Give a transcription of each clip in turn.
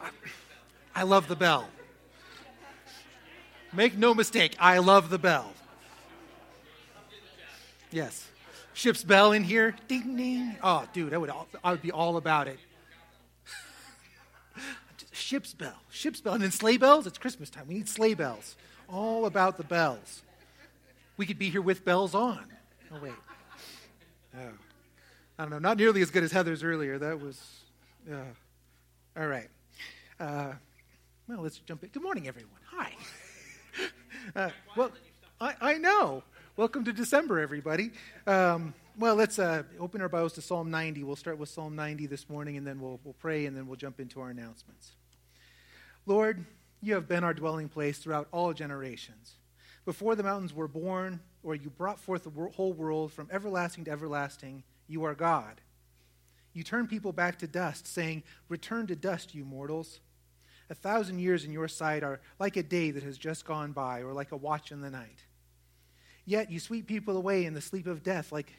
I, I love the bell. Make no mistake, I love the bell. Yes. Ship's bell in here. Ding, ding. Oh, dude, I would, I would be all about it. Ship's bell. Ship's bell. And then sleigh bells. It's Christmas time. We need sleigh bells. All about the bells. We could be here with bells on. Oh, wait. Oh. I don't know. Not nearly as good as Heather's earlier. That was. Uh, all right. Uh, well, let's jump in. Good morning, everyone. Hi. Uh, well, I, I know. Welcome to December, everybody. Um, well, let's uh, open our Bibles to Psalm 90. We'll start with Psalm 90 this morning, and then we'll, we'll pray, and then we'll jump into our announcements. Lord, you have been our dwelling place throughout all generations. Before the mountains were born, or you brought forth the whole world from everlasting to everlasting, you are God. You turn people back to dust, saying, Return to dust, you mortals. A thousand years in your sight are like a day that has just gone by, or like a watch in the night. Yet you sweep people away in the sleep of death, like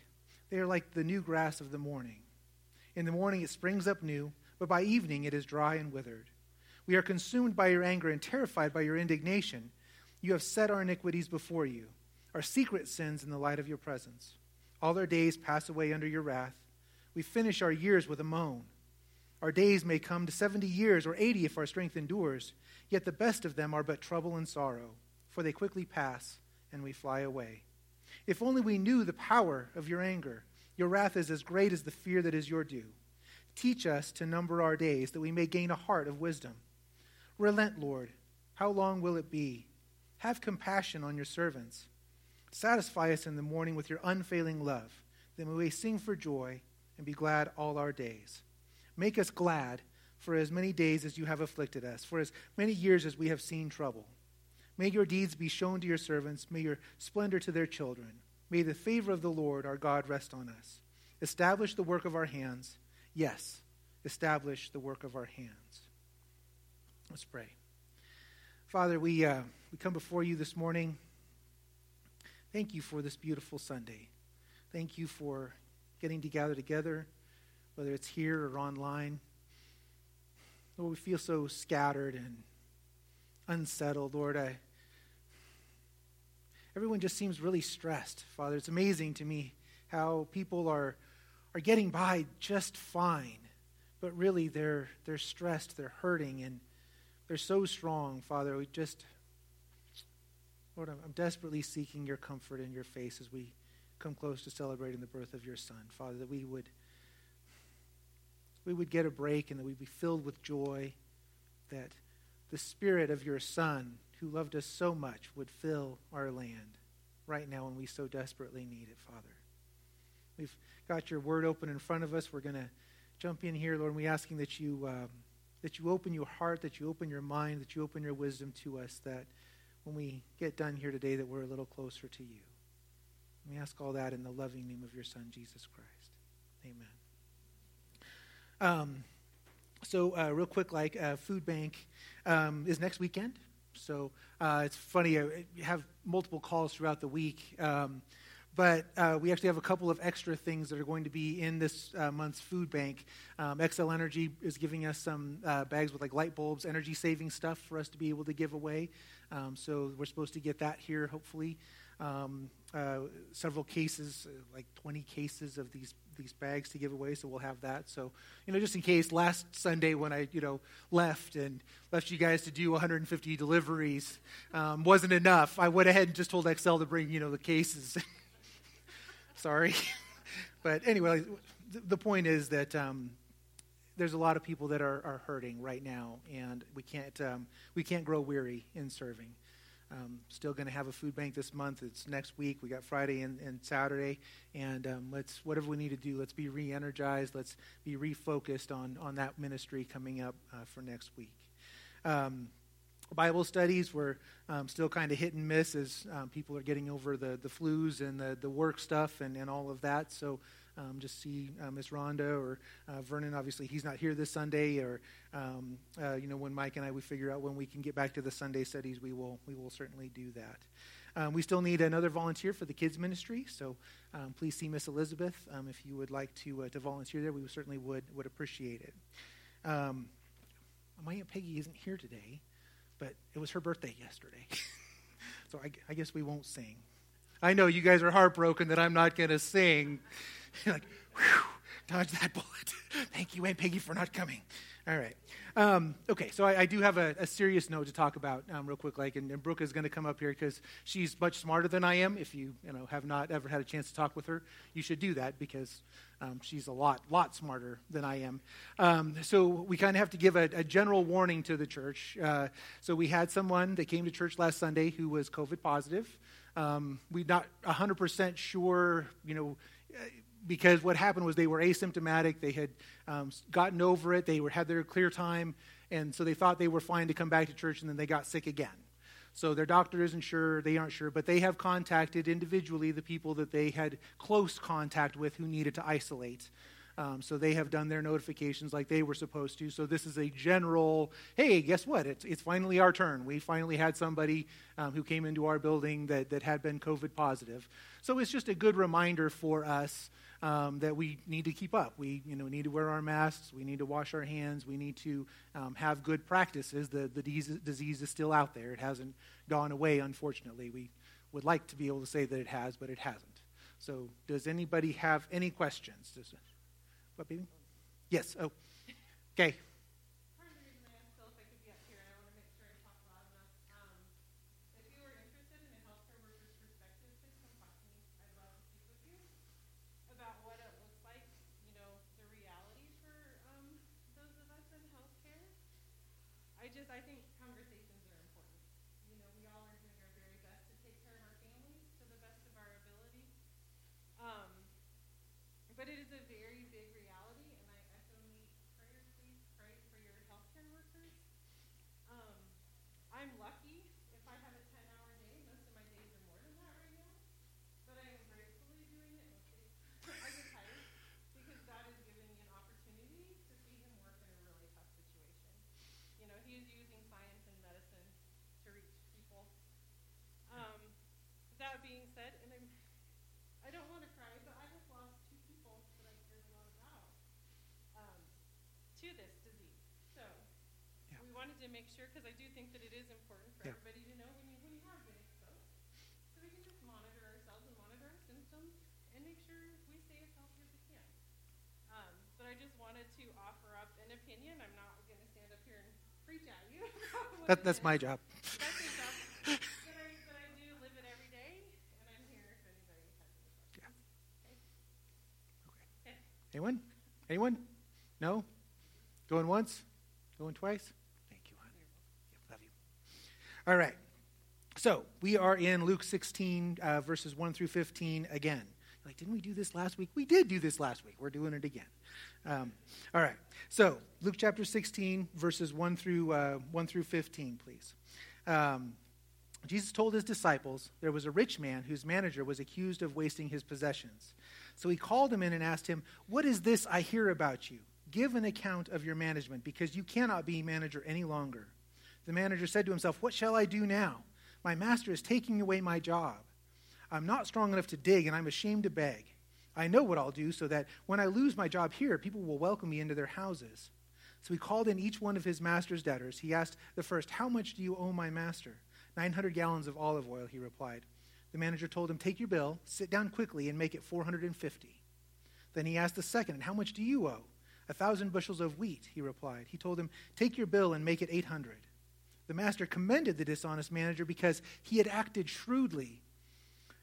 they are like the new grass of the morning. In the morning it springs up new, but by evening it is dry and withered. We are consumed by your anger and terrified by your indignation. You have set our iniquities before you, our secret sins in the light of your presence. All our days pass away under your wrath. We finish our years with a moan. Our days may come to 70 years or 80 if our strength endures, yet the best of them are but trouble and sorrow, for they quickly pass and we fly away. If only we knew the power of your anger. Your wrath is as great as the fear that is your due. Teach us to number our days, that we may gain a heart of wisdom. Relent, Lord. How long will it be? Have compassion on your servants. Satisfy us in the morning with your unfailing love, that we may sing for joy and be glad all our days. Make us glad for as many days as you have afflicted us, for as many years as we have seen trouble. May your deeds be shown to your servants, may your splendor to their children. May the favor of the Lord our God rest on us. Establish the work of our hands. Yes, establish the work of our hands. Let's pray. Father, we, uh, we come before you this morning. Thank you for this beautiful Sunday. Thank you for getting to gather together whether it's here or online. Lord, we feel so scattered and unsettled. Lord, I, everyone just seems really stressed. Father, it's amazing to me how people are, are getting by just fine, but really they're, they're stressed, they're hurting, and they're so strong. Father, we just, Lord, I'm desperately seeking your comfort in your face as we come close to celebrating the birth of your Son. Father, that we would we would get a break and that we'd be filled with joy, that the Spirit of your Son, who loved us so much, would fill our land right now when we so desperately need it, Father. We've got your word open in front of us. We're going to jump in here, Lord, and we're asking that you, um, that you open your heart, that you open your mind, that you open your wisdom to us, that when we get done here today, that we're a little closer to you. we ask all that in the loving name of your Son, Jesus Christ. Amen. Um, so, uh, real quick, like uh, Food Bank um, is next weekend. So uh, it's funny, uh, you have multiple calls throughout the week. Um, but uh, we actually have a couple of extra things that are going to be in this uh, month's food bank. Um, Xcel Energy is giving us some uh, bags with like light bulbs, energy saving stuff for us to be able to give away. Um, so we're supposed to get that here, hopefully. Um, uh, several cases, uh, like 20 cases of these these bags to give away, so we'll have that. So, you know, just in case last Sunday when I, you know, left and left you guys to do 150 deliveries um, wasn't enough, I went ahead and just told Xcel to bring, you know, the cases. Sorry. but anyway, the point is that um, there's a lot of people that are, are hurting right now, and we can't, um, we can't grow weary in serving. Um, still going to have a food bank this month. It's next week. We got Friday and, and Saturday, and um, let's whatever we need to do. Let's be re-energized. Let's be refocused on on that ministry coming up uh, for next week. Um, Bible studies were um, still kind of hit and miss as um, people are getting over the, the flus and the, the work stuff and, and all of that. So um, just see uh, Miss Rhonda or uh, Vernon. Obviously, he's not here this Sunday. Or um, uh, you know, when Mike and I we figure out when we can get back to the Sunday studies, we will we will certainly do that. Um, we still need another volunteer for the kids ministry, so um, please see Miss Elizabeth um, if you would like to uh, to volunteer there. We certainly would would appreciate it. Um, my Aunt Peggy isn't here today, but it was her birthday yesterday. so I, I, guess we won't sing. I know you guys are heartbroken that I'm not going to sing. You're like, whew, dodge that bullet. Thank you, Aunt Peggy, for not coming. All right. Um, okay, so I, I do have a, a, serious note to talk about um, real quick. Like, and, and Brooke is going to come up here because she's much smarter than I am. If you you know have not ever had a chance to talk with her, you should do that because um, she's a lot lot smarter than I am. Um, so we kind of have to give a, a, general warning to the church. Uh, so we had someone that came to church last Sunday who was COVID positive. Um, we're not 100% sure, you know because what happened was they were asymptomatic. They had um, gotten over it. They were, had their clear time, and so they thought they were fine to come back to church, and then they got sick again. So their doctor isn't sure, they aren't sure, but they have contacted individually the people that they had close contact with who needed to isolate. Um, so they have done their notifications like they were supposed to. So this is a general, hey, guess what? It's, it's finally our turn. We finally had somebody um, who came into our building that, that had been COVID positive. So it's just a good reminder for us um, that we need to keep up. We you know, need to wear our masks. We need to wash our hands. We need to um, have good practices. The, the disease is still out there. It hasn't gone away, unfortunately. We would like to be able to say that it has, but it hasn't. So, does anybody have any questions? Does, what, baby? Yes. Oh, okay. To make sure, because I do think that it is important for yeah. everybody to know when you, when you have been exposed. So we can just monitor ourselves and monitor our symptoms and make sure we stay as healthy as we can. Um, but I just wanted to offer up an opinion. I'm not going to stand up here and preach at you. that, that's my job. That's your job. but, I, but I do live it every day, and I'm here if anybody has any questions. Yeah. Okay. okay. Anyone? Anyone? No? Going once? Going twice? All right. So we are in Luke 16, uh, verses 1 through 15 again. Like, didn't we do this last week? We did do this last week. We're doing it again. Um, all right. So Luke chapter 16, verses 1 through, uh, 1 through 15, please. Um, Jesus told his disciples there was a rich man whose manager was accused of wasting his possessions. So he called him in and asked him, What is this I hear about you? Give an account of your management, because you cannot be manager any longer. The manager said to himself, What shall I do now? My master is taking away my job. I'm not strong enough to dig, and I'm ashamed to beg. I know what I'll do so that when I lose my job here, people will welcome me into their houses. So he called in each one of his master's debtors. He asked the first, How much do you owe my master? 900 gallons of olive oil, he replied. The manager told him, Take your bill, sit down quickly, and make it 450. Then he asked the second, how much do you owe? A thousand bushels of wheat, he replied. He told him, Take your bill and make it 800. The master commended the dishonest manager because he had acted shrewdly.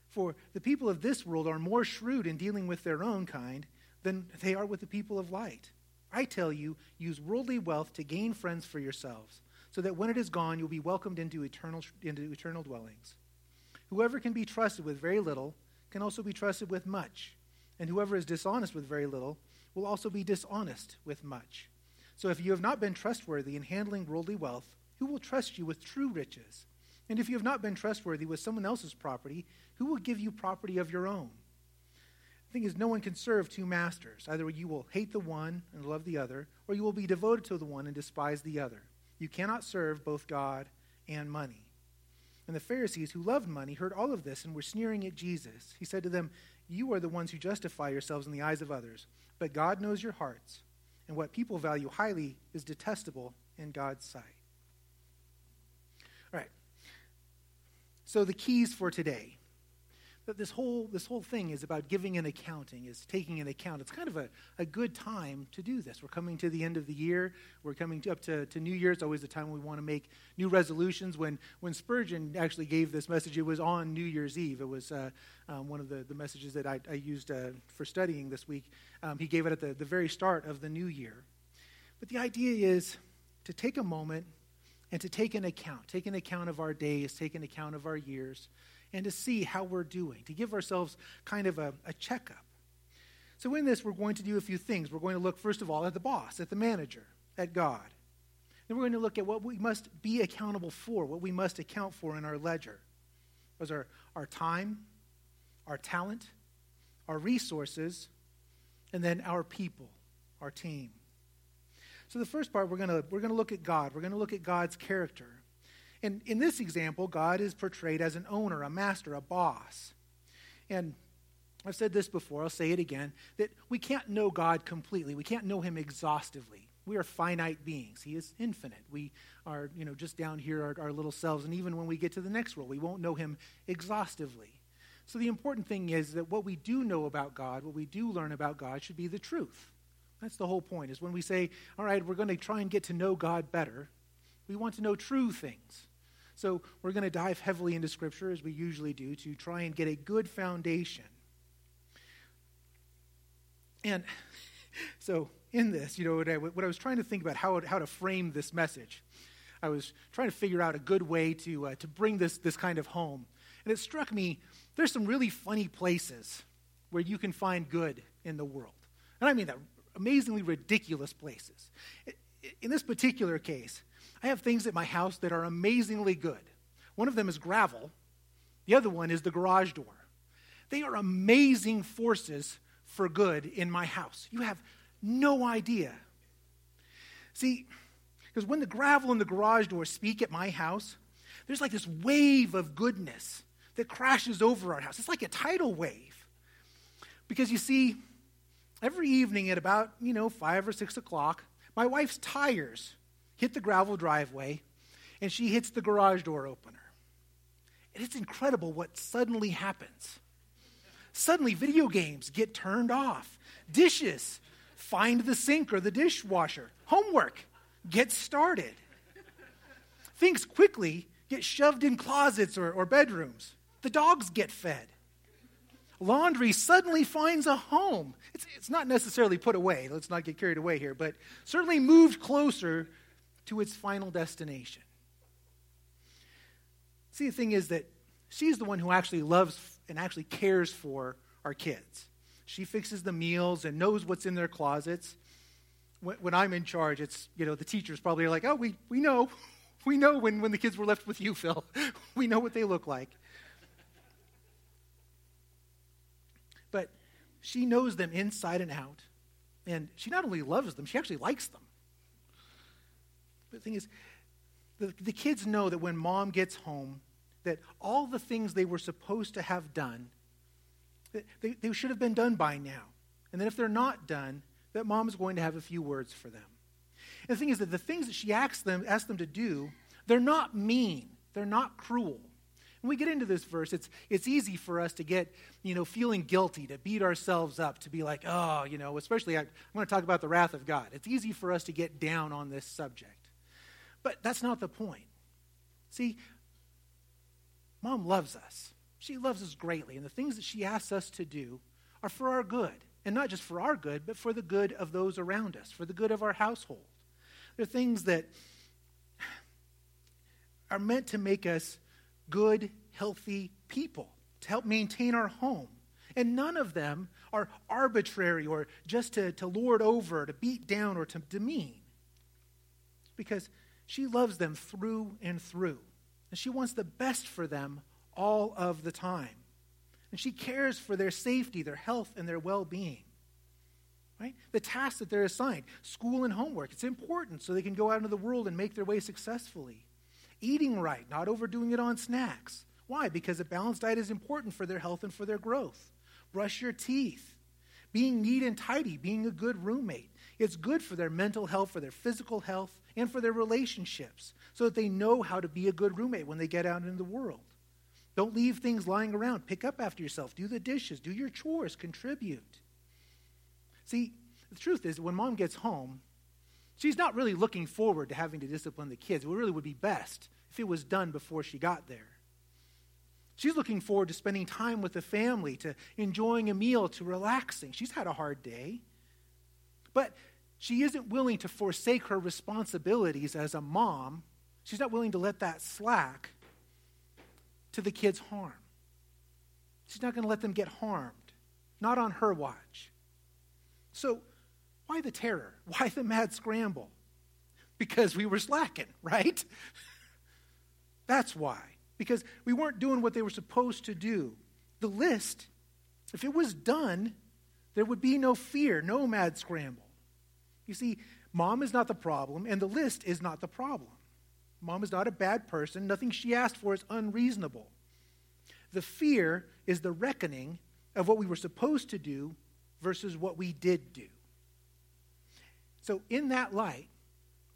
For the people of this world are more shrewd in dealing with their own kind than they are with the people of light. I tell you, use worldly wealth to gain friends for yourselves, so that when it is gone, you'll be welcomed into eternal, into eternal dwellings. Whoever can be trusted with very little can also be trusted with much, and whoever is dishonest with very little will also be dishonest with much. So if you have not been trustworthy in handling worldly wealth, who will trust you with true riches? And if you have not been trustworthy with someone else's property, who will give you property of your own? The thing is, no one can serve two masters. Either you will hate the one and love the other, or you will be devoted to the one and despise the other. You cannot serve both God and money. And the Pharisees, who loved money, heard all of this and were sneering at Jesus. He said to them, You are the ones who justify yourselves in the eyes of others, but God knows your hearts. and what people value highly is detestable in God's sight. All right. So the keys for today that this whole, this whole thing is about giving an accounting, is taking an account. It's kind of a, a good time to do this. We're coming to the end of the year. We're coming to, up to, to New Year's, always the time we want to make new resolutions. When, when Spurgeon actually gave this message, it was on New Year's Eve. It was uh, um, one of the, the messages that I, I used uh, for studying this week. Um, he gave it at the, the very start of the new year. But the idea is to take a moment and to take an account, take an account of our days, take an account of our years and to see how we're doing, to give ourselves kind of a, a checkup. So, in this, we're going to do a few things. We're going to look, first of all, at the boss, at the manager, at God. Then we're going to look at what we must be accountable for, what we must account for in our ledger. Those are our time, our talent, our resources, and then our people, our team. So, the first part, we're going to, we're going to look at God. We're going to look at God's character. And in this example, God is portrayed as an owner, a master, a boss. And I've said this before, I'll say it again, that we can't know God completely. We can't know him exhaustively. We are finite beings. He is infinite. We are, you know, just down here, our, our little selves. And even when we get to the next world, we won't know him exhaustively. So the important thing is that what we do know about God, what we do learn about God, should be the truth. That's the whole point, is when we say, all right, we're going to try and get to know God better, we want to know true things. So we're going to dive heavily into Scripture, as we usually do, to try and get a good foundation. And so in this, you know, what I, what I was trying to think about how, how to frame this message, I was trying to figure out a good way to, uh, to bring this, this kind of home. And it struck me there's some really funny places where you can find good in the world. And I mean that amazingly ridiculous places. In this particular case, I have things at my house that are amazingly good. One of them is gravel, the other one is the garage door. They are amazing forces for good in my house. You have no idea. See, because when the gravel and the garage door speak at my house, there's like this wave of goodness that crashes over our house. It's like a tidal wave. Because you see, every evening at about, you know, five or six o'clock, my wife's tires hit the gravel driveway, and she hits the garage door opener. And it's incredible what suddenly happens. Suddenly, video games get turned off, dishes find the sink or the dishwasher, homework gets started. Things quickly get shoved in closets or, or bedrooms. The dogs get fed. Laundry suddenly finds a home. It's, it's not necessarily put away, let's not get carried away here, but certainly moved closer to its final destination. See, the thing is that she's the one who actually loves and actually cares for our kids. She fixes the meals and knows what's in their closets. When, when I'm in charge, it's, you know, the teachers probably are like, oh, we, we know. We know when, when the kids were left with you, Phil. we know what they look like. But she knows them inside and out. And she not only loves them, she actually likes them. But the thing is, the, the kids know that when mom gets home, that all the things they were supposed to have done, they, they should have been done by now. And then if they're not done, that mom is going to have a few words for them. And the thing is that the things that she asks them, asks them to do, they're not mean. They're not cruel. When we get into this verse, it's, it's easy for us to get, you know, feeling guilty, to beat ourselves up, to be like, oh, you know, especially I, I'm going to talk about the wrath of God. It's easy for us to get down on this subject. But that's not the point. See, mom loves us. She loves us greatly, and the things that she asks us to do are for our good. And not just for our good, but for the good of those around us, for the good of our household. They're things that are meant to make us good, healthy people, to help maintain our home. And none of them are arbitrary or just to, to lord over, to beat down, or to demean. Because she loves them through and through. And she wants the best for them all of the time. And she cares for their safety, their health, and their well being. Right? The tasks that they're assigned, school and homework, it's important so they can go out into the world and make their way successfully. Eating right, not overdoing it on snacks. Why? Because a balanced diet is important for their health and for their growth. Brush your teeth. Being neat and tidy, being a good roommate, It's good for their mental health, for their physical health, and for their relationships so that they know how to be a good roommate when they get out into the world. Don't leave things lying around. Pick up after yourself. Do the dishes. Do your chores. Contribute. See, the truth is, when mom gets home, she's not really looking forward to having to discipline the kids. It really would be best if it was done before she got there. She's looking forward to spending time with the family, to enjoying a meal, to relaxing. She's had a hard day. But she isn't willing to forsake her responsibilities as a mom. She's not willing to let that slack to the kids' harm. She's not going to let them get harmed, not on her watch. So, why the terror? Why the mad scramble? Because we were slacking, right? That's why. Because we weren't doing what they were supposed to do. The list, if it was done, there would be no fear, no mad scramble. You see, mom is not the problem, and the list is not the problem. Mom is not a bad person. Nothing she asked for is unreasonable. The fear is the reckoning of what we were supposed to do versus what we did do. So, in that light,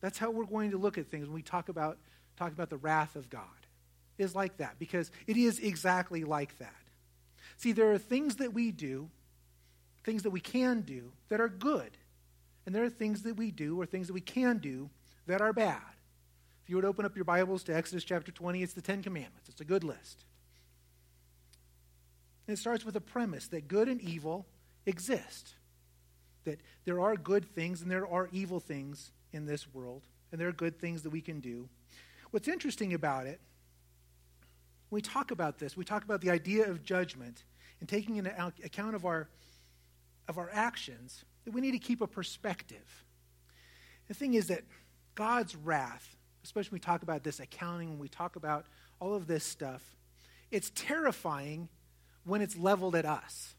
that's how we're going to look at things when we talk about, talk about the wrath of God. Is like that, because it is exactly like that. See, there are things that we do, things that we can do, that are good. And there are things that we do or things that we can do that are bad. If you would open up your Bibles to Exodus chapter 20, it's the Ten Commandments. It's a good list. And it starts with a premise that good and evil exist. That there are good things and there are evil things in this world, and there are good things that we can do. What's interesting about it, when we talk about this, we talk about the idea of judgment and taking into account of our, of our actions, that we need to keep a perspective. The thing is that God's wrath, especially when we talk about this accounting, when we talk about all of this stuff, it's terrifying when it's leveled at us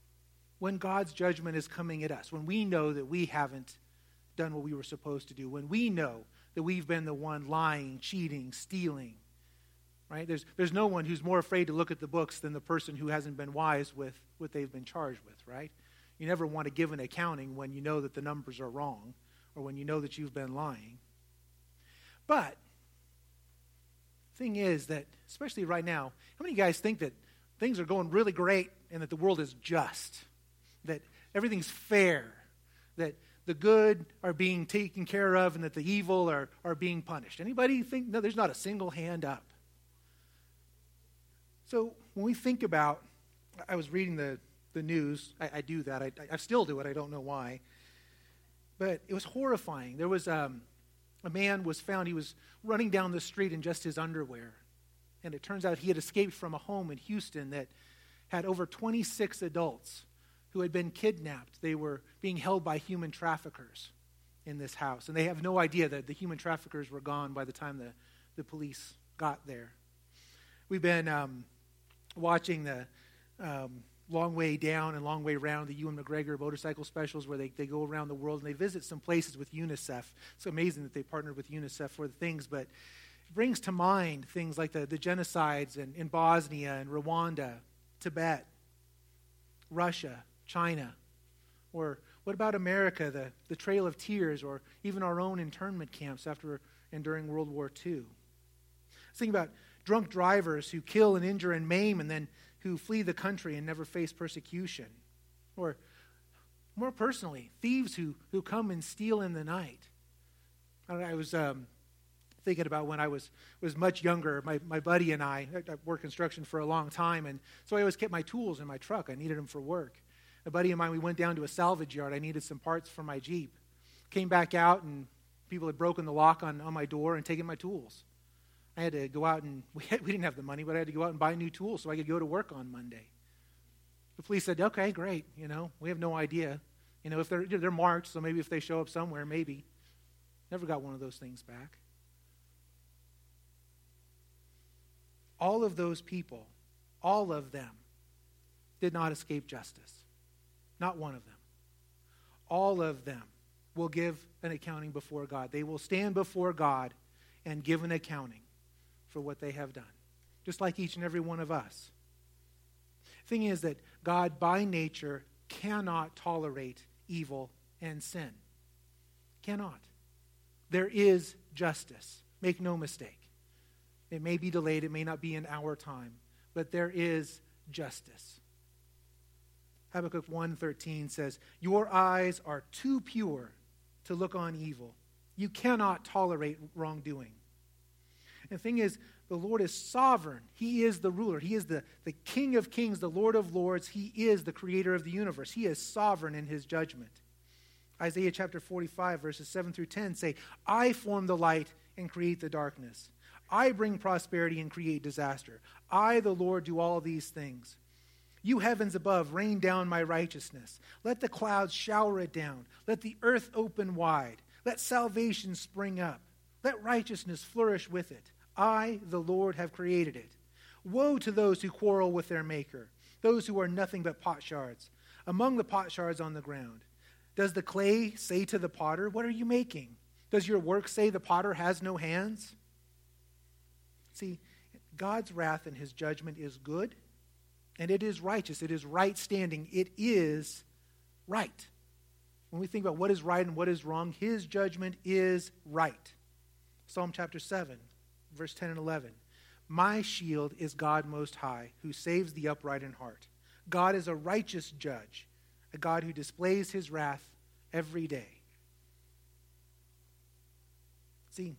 when God's judgment is coming at us, when we know that we haven't done what we were supposed to do, when we know that we've been the one lying, cheating, stealing, right? There's, there's no one who's more afraid to look at the books than the person who hasn't been wise with what they've been charged with, right? You never want to give an accounting when you know that the numbers are wrong or when you know that you've been lying. But, thing is that, especially right now, how many guys think that things are going really great and that the world is just? That everything's fair, that the good are being taken care of and that the evil are, are being punished. Anybody think? No, there's not a single hand up. So when we think about, I was reading the, the news. I, I do that. I, I still do it. I don't know why. But it was horrifying. There was um, a man was found. He was running down the street in just his underwear. And it turns out he had escaped from a home in Houston that had over 26 adults who had been kidnapped. They were being held by human traffickers in this house. And they have no idea that the human traffickers were gone by the time the, the police got there. We've been um, watching the um, Long Way Down and Long Way Round, the Ewan McGregor motorcycle specials, where they, they go around the world and they visit some places with UNICEF. It's amazing that they partnered with UNICEF for the things, but it brings to mind things like the, the genocides in, in Bosnia and Rwanda, Tibet, Russia, China? Or what about America, the, the Trail of Tears, or even our own internment camps after and during World War II? Think about drunk drivers who kill and injure and maim and then who flee the country and never face persecution. Or more personally, thieves who, who come and steal in the night. I, I was um, thinking about when I was, was much younger. My, my buddy and I, I worked construction for a long time, and so I always kept my tools in my truck. I needed them for work a buddy of mine, we went down to a salvage yard. I needed some parts for my Jeep. Came back out, and people had broken the lock on, on my door and taken my tools. I had to go out and, we, had, we didn't have the money, but I had to go out and buy new tools so I could go to work on Monday. The police said, okay, great. You know, we have no idea. You know, if they're, they're marked, so maybe if they show up somewhere, maybe. Never got one of those things back. All of those people, all of them, did not escape justice. Not one of them. All of them will give an accounting before God. They will stand before God and give an accounting for what they have done, just like each and every one of us. Thing is that God, by nature, cannot tolerate evil and sin. Cannot. There is justice. Make no mistake. It may be delayed, it may not be in our time, but there is justice. Habakkuk 1:13 says, "Your eyes are too pure to look on evil. You cannot tolerate wrongdoing." And the thing is, the Lord is sovereign. He is the ruler. He is the, the King of kings, the Lord of lords. He is the creator of the universe. He is sovereign in his judgment. Isaiah chapter 45, verses 7 through 10 say, I form the light and create the darkness. I bring prosperity and create disaster. I, the Lord, do all these things. You heavens above, rain down my righteousness. Let the clouds shower it down. Let the earth open wide. Let salvation spring up. Let righteousness flourish with it. I, the Lord, have created it. Woe to those who quarrel with their maker, those who are nothing but potsherds, among the potsherds on the ground. Does the clay say to the potter, What are you making? Does your work say the potter has no hands? See, God's wrath and his judgment is good and it is righteous. It is right standing. It is right. When we think about what is right and what is wrong, his judgment is right. Psalm chapter 7, verse 10 and 11. My shield is God Most High, who saves the upright in heart. God is a righteous judge, a God who displays his wrath every day. See,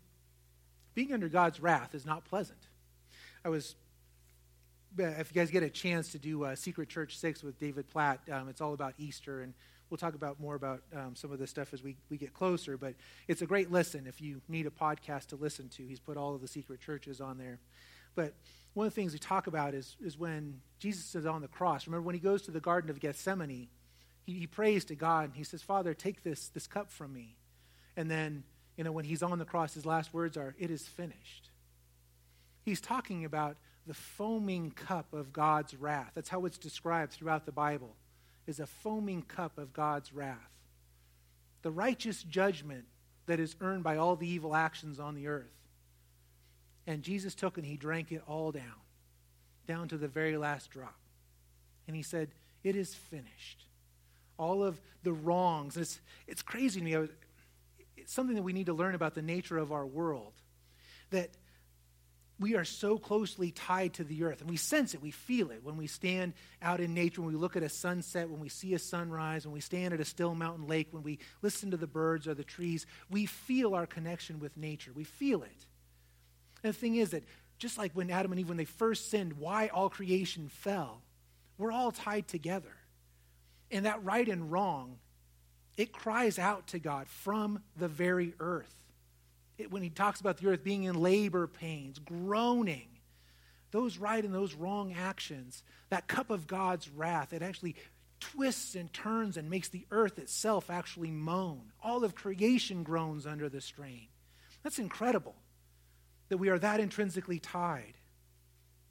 being under God's wrath is not pleasant. I was if you guys get a chance to do uh, Secret Church 6 with David Platt, um, it's all about Easter, and we'll talk about more about um, some of this stuff as we, we get closer. But it's a great listen if you need a podcast to listen to. He's put all of the secret churches on there. But one of the things we talk about is, is when Jesus is on the cross. Remember when he goes to the Garden of Gethsemane, he, he prays to God, and he says, Father, take this, this cup from me. And then, you know, when he's on the cross, his last words are, It is finished. He's talking about the foaming cup of God's wrath. That's how it's described throughout the Bible, is a foaming cup of God's wrath. The righteous judgment that is earned by all the evil actions on the earth. And Jesus took and he drank it all down, down to the very last drop. And he said, It is finished. All of the wrongs. It's, it's crazy to me. It's something that we need to learn about the nature of our world. That we are so closely tied to the earth. And we sense it, we feel it when we stand out in nature, when we look at a sunset, when we see a sunrise, when we stand at a still mountain lake, when we listen to the birds or the trees. We feel our connection with nature. We feel it. And the thing is that just like when Adam and Eve, when they first sinned, why all creation fell, we're all tied together. And that right and wrong, it cries out to God from the very earth when he talks about the earth being in labor pains, groaning, those right and those wrong actions, that cup of God's wrath, it actually twists and turns and makes the earth itself actually moan. All of creation groans under the strain. That's incredible that we are that intrinsically tied.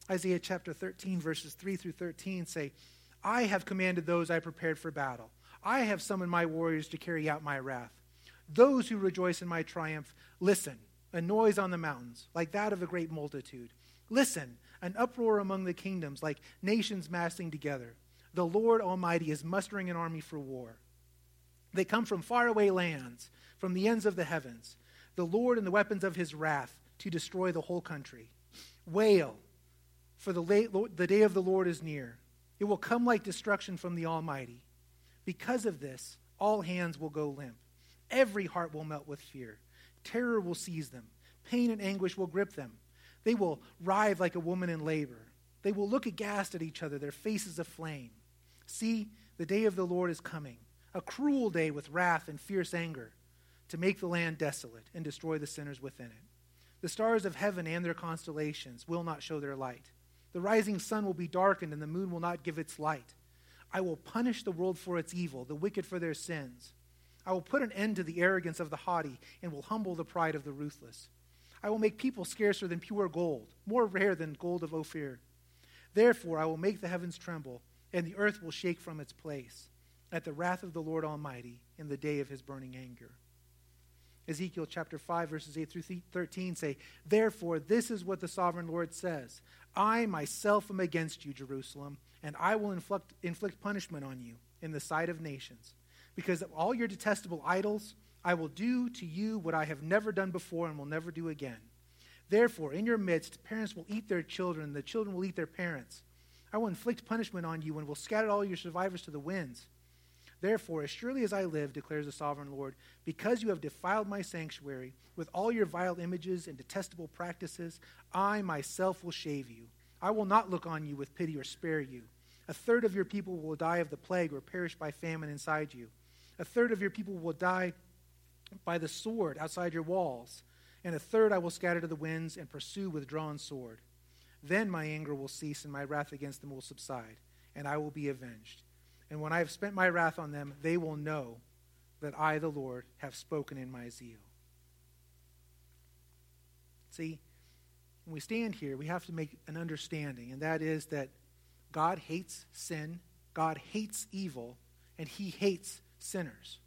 Isaiah chapter 13, verses 3 through 13 say, I have commanded those I prepared for battle. I have summoned my warriors to carry out my wrath. Those who rejoice in my triumph, listen, a noise on the mountains, like that of a great multitude. Listen, an uproar among the kingdoms, like nations massing together. The Lord Almighty is mustering an army for war. They come from faraway lands, from the ends of the heavens. The Lord and the weapons of his wrath to destroy the whole country. Wail, for the, late, the day of the Lord is near. It will come like destruction from the Almighty. Because of this, all hands will go limp. Every heart will melt with fear. Terror will seize them. Pain and anguish will grip them. They will writhe like a woman in labor. They will look aghast at each other, their faces aflame. See, the day of the Lord is coming, a cruel day with wrath and fierce anger, to make the land desolate and destroy the sinners within it. The stars of heaven and their constellations will not show their light. The rising sun will be darkened, and the moon will not give its light. I will punish the world for its evil, the wicked for their sins. I will put an end to the arrogance of the haughty and will humble the pride of the ruthless. I will make people scarcer than pure gold, more rare than gold of Ophir. Therefore, I will make the heavens tremble, and the earth will shake from its place at the wrath of the Lord Almighty in the day of his burning anger. Ezekiel chapter 5, verses 8 through 13 say, Therefore, this is what the sovereign Lord says I myself am against you, Jerusalem, and I will inflict, inflict punishment on you in the sight of nations because of all your detestable idols, I will do to you what I have never done before and will never do again. Therefore, in your midst, parents will eat their children, the children will eat their parents. I will inflict punishment on you and will scatter all your survivors to the winds. Therefore, as surely as I live, declares the sovereign Lord, because you have defiled my sanctuary with all your vile images and detestable practices, I myself will shave you. I will not look on you with pity or spare you. A third of your people will die of the plague or perish by famine inside you. A third of your people will die by the sword outside your walls. And a third I will scatter to the winds and pursue with drawn sword. Then my anger will cease and my wrath against them will subside, and I will be avenged. And when I have spent my wrath on them, they will know that I, the Lord, have spoken in my zeal. See, when we stand here, we have to make an understanding, and that is that God hates sin, God hates evil, and he hates sinners.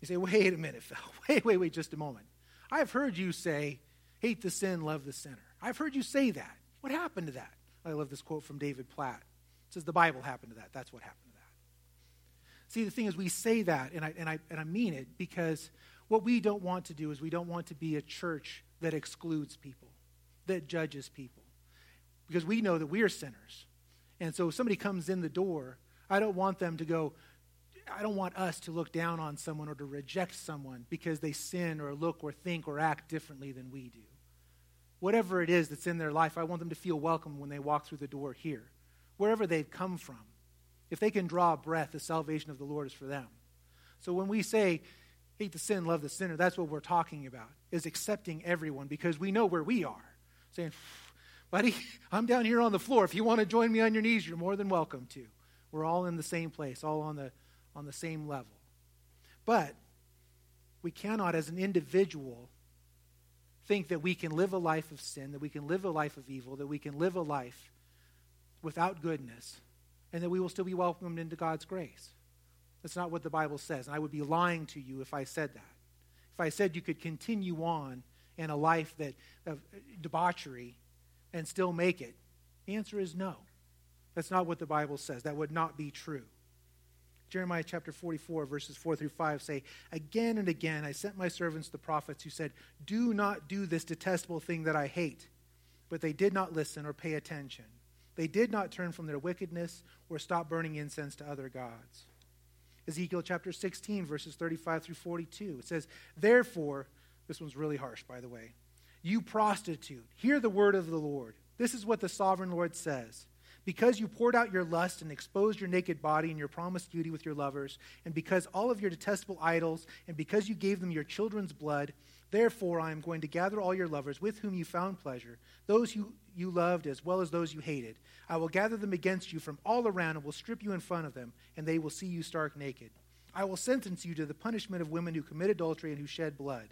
You say, wait a minute, Phil. Wait, wait, wait, just a moment. I've heard you say, hate the sin, love the sinner. I've heard you say that. What happened to that? I love this quote from David Platt. It says, the Bible happened to that. That's what happened to that. See, the thing is, we say that, and I, and I, and I mean it, because what we don't want to do is we don't want to be a church that excludes people, that judges people. Because we know that we are sinners. And so if somebody comes in the door, I don't want them to go, I don't want us to look down on someone or to reject someone because they sin or look or think or act differently than we do. Whatever it is that's in their life, I want them to feel welcome when they walk through the door here, wherever they've come from. If they can draw a breath, the salvation of the Lord is for them. So when we say, hate the sin, love the sinner, that's what we're talking about, is accepting everyone because we know where we are. Saying, buddy, I'm down here on the floor. If you want to join me on your knees, you're more than welcome to. We're all in the same place, all on the on the same level. But we cannot, as an individual, think that we can live a life of sin, that we can live a life of evil, that we can live a life without goodness, and that we will still be welcomed into God's grace. That's not what the Bible says. And I would be lying to you if I said that. If I said you could continue on in a life that, of debauchery and still make it, the answer is no. That's not what the Bible says. That would not be true. Jeremiah chapter 44, verses 4 through 5 say, Again and again I sent my servants the prophets who said, Do not do this detestable thing that I hate. But they did not listen or pay attention. They did not turn from their wickedness or stop burning incense to other gods. Ezekiel chapter 16, verses 35 through 42. It says, Therefore, this one's really harsh, by the way, you prostitute, hear the word of the Lord. This is what the sovereign Lord says. Because you poured out your lust and exposed your naked body and your promiscuity with your lovers, and because all of your detestable idols, and because you gave them your children's blood, therefore I am going to gather all your lovers with whom you found pleasure, those who you loved as well as those you hated. I will gather them against you from all around and will strip you in front of them, and they will see you stark naked. I will sentence you to the punishment of women who commit adultery and who shed blood.